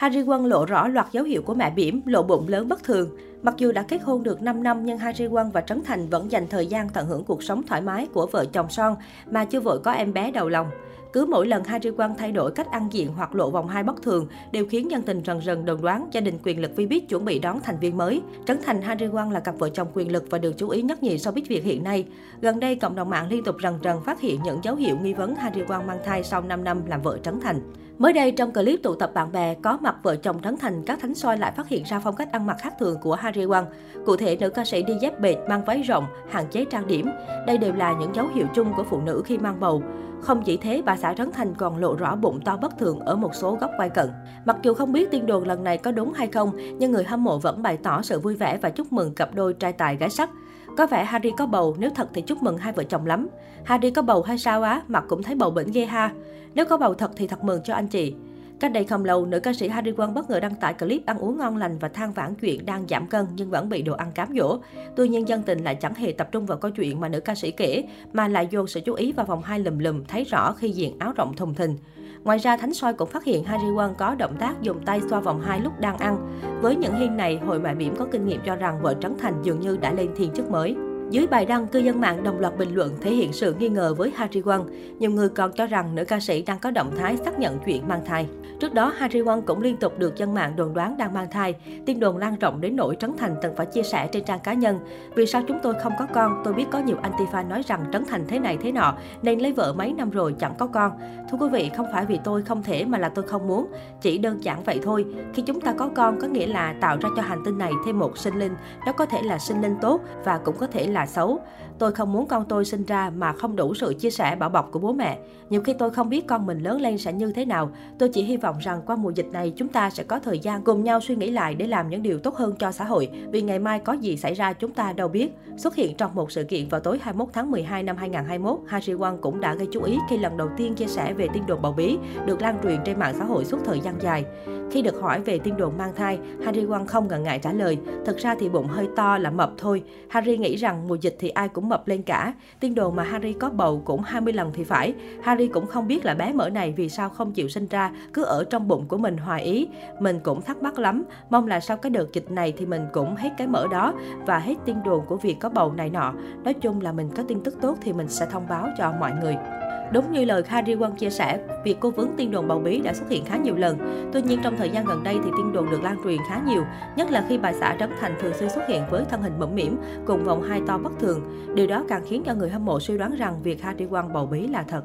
Harry Won lộ rõ loạt dấu hiệu của mẹ bỉm, lộ bụng lớn bất thường. Mặc dù đã kết hôn được 5 năm nhưng Harry Won và Trấn Thành vẫn dành thời gian tận hưởng cuộc sống thoải mái của vợ chồng son mà chưa vội có em bé đầu lòng. Cứ mỗi lần Harry Won thay đổi cách ăn diện hoặc lộ vòng hai bất thường đều khiến dân tình rần rần đồn đoán gia đình quyền lực Vbiz chuẩn bị đón thành viên mới. Trấn Thành Harry Won là cặp vợ chồng quyền lực và được chú ý nhất nhì sau biết Việt hiện nay. Gần đây, cộng đồng mạng liên tục rần rần phát hiện những dấu hiệu nghi vấn Harry Won mang thai sau 5 năm làm vợ Trấn Thành. Mới đây, trong clip tụ tập bạn bè, có mặt vợ chồng Trấn Thành, các thánh soi lại phát hiện ra phong cách ăn mặc khác thường của Harry Won. Cụ thể, nữ ca sĩ đi dép bệt, mang váy rộng, hạn chế trang điểm. Đây đều là những dấu hiệu chung của phụ nữ khi mang bầu. Không chỉ thế, bà xã Trấn Thành còn lộ rõ bụng to bất thường ở một số góc quay cận. Mặc dù không biết tin đồn lần này có đúng hay không, nhưng người hâm mộ vẫn bày tỏ sự vui vẻ và chúc mừng cặp đôi trai tài gái sắc. Có vẻ Harry có bầu, nếu thật thì chúc mừng hai vợ chồng lắm. Harry có bầu hay sao á, mặt cũng thấy bầu bỉnh ghê ha. Nếu có bầu thật thì thật mừng cho anh chị. Cách đây không lâu, nữ ca sĩ Harry Won bất ngờ đăng tải clip ăn uống ngon lành và than vãn chuyện đang giảm cân nhưng vẫn bị đồ ăn cám dỗ. Tuy nhiên dân tình lại chẳng hề tập trung vào câu chuyện mà nữ ca sĩ kể, mà lại dồn sự chú ý vào vòng hai lùm lùm thấy rõ khi diện áo rộng thùng thình. Ngoài ra, Thánh soi cũng phát hiện Harry Won có động tác dùng tay xoa vòng hai lúc đang ăn. Với những hiên này, hội mẹ bỉm có kinh nghiệm cho rằng vợ Trấn Thành dường như đã lên thiên chức mới. Dưới bài đăng, cư dân mạng đồng loạt bình luận thể hiện sự nghi ngờ với Harry Won. Nhiều người còn cho rằng nữ ca sĩ đang có động thái xác nhận chuyện mang thai. Trước đó, Harry Won cũng liên tục được dân mạng đồn đoán đang mang thai. Tin đồn lan rộng đến nỗi Trấn Thành từng phải chia sẻ trên trang cá nhân. Vì sao chúng tôi không có con? Tôi biết có nhiều anti-fan nói rằng Trấn Thành thế này thế nọ, nên lấy vợ mấy năm rồi chẳng có con. Thưa quý vị, không phải vì tôi không thể mà là tôi không muốn. Chỉ đơn giản vậy thôi. Khi chúng ta có con có nghĩa là tạo ra cho hành tinh này thêm một sinh linh. Đó có thể là sinh linh tốt và cũng có thể là là xấu. Tôi không muốn con tôi sinh ra mà không đủ sự chia sẻ bảo bọc của bố mẹ. Nhiều khi tôi không biết con mình lớn lên sẽ như thế nào. Tôi chỉ hy vọng rằng qua mùa dịch này chúng ta sẽ có thời gian cùng nhau suy nghĩ lại để làm những điều tốt hơn cho xã hội. Vì ngày mai có gì xảy ra chúng ta đâu biết. Xuất hiện trong một sự kiện vào tối 21 tháng 12 năm 2021, Harry Won cũng đã gây chú ý khi lần đầu tiên chia sẻ về tin đồn bầu bí được lan truyền trên mạng xã hội suốt thời gian dài. Khi được hỏi về tin đồn mang thai, Harry Won không ngần ngại trả lời, thật ra thì bụng hơi to là mập thôi. Harry nghĩ rằng mùa dịch thì ai cũng mập lên cả. Tin đồn mà Harry có bầu cũng 20 lần thì phải. Harry cũng không biết là bé mỡ này vì sao không chịu sinh ra, cứ ở trong bụng của mình hoài ý. Mình cũng thắc mắc lắm, mong là sau cái đợt dịch này thì mình cũng hết cái mỡ đó và hết tin đồn của việc có bầu này nọ. Nói chung là mình có tin tức tốt thì mình sẽ thông báo cho mọi người. Đúng như lời Harry Won chia sẻ, việc cô vướng tin đồn bầu bí đã xuất hiện khá nhiều lần. Tuy nhiên trong thời gian gần đây thì tin đồn được lan truyền khá nhiều, nhất là khi bà xã Trấn Thành thường xuyên xuất hiện với thân hình mẫm mỉm cùng vòng hai to bất thường. Điều đó càng khiến cho người hâm mộ suy đoán rằng việc Harry Won bầu bí là thật.